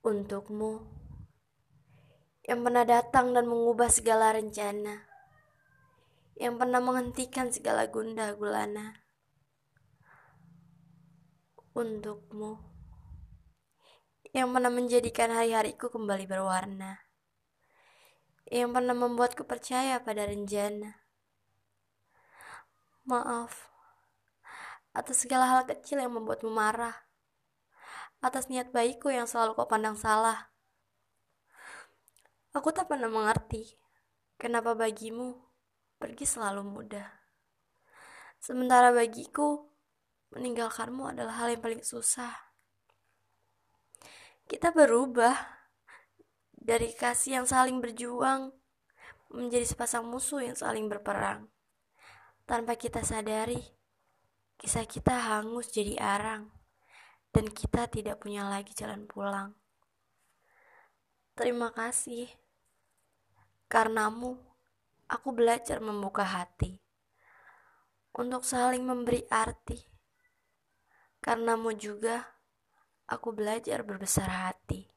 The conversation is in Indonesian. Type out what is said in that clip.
Untukmu yang pernah datang dan mengubah segala rencana, yang pernah menghentikan segala gundah gulana. Untukmu yang pernah menjadikan hari-hariku kembali berwarna, yang pernah membuatku percaya pada rencana. Maaf atas segala hal kecil yang membuatmu marah atas niat baikku yang selalu kau pandang salah. Aku tak pernah mengerti kenapa bagimu pergi selalu mudah. Sementara bagiku, meninggalkanmu adalah hal yang paling susah. Kita berubah dari kasih yang saling berjuang menjadi sepasang musuh yang saling berperang. Tanpa kita sadari, kisah kita hangus jadi arang dan kita tidak punya lagi jalan pulang. Terima kasih. Karenamu, aku belajar membuka hati untuk saling memberi arti. Karenamu juga, aku belajar berbesar hati.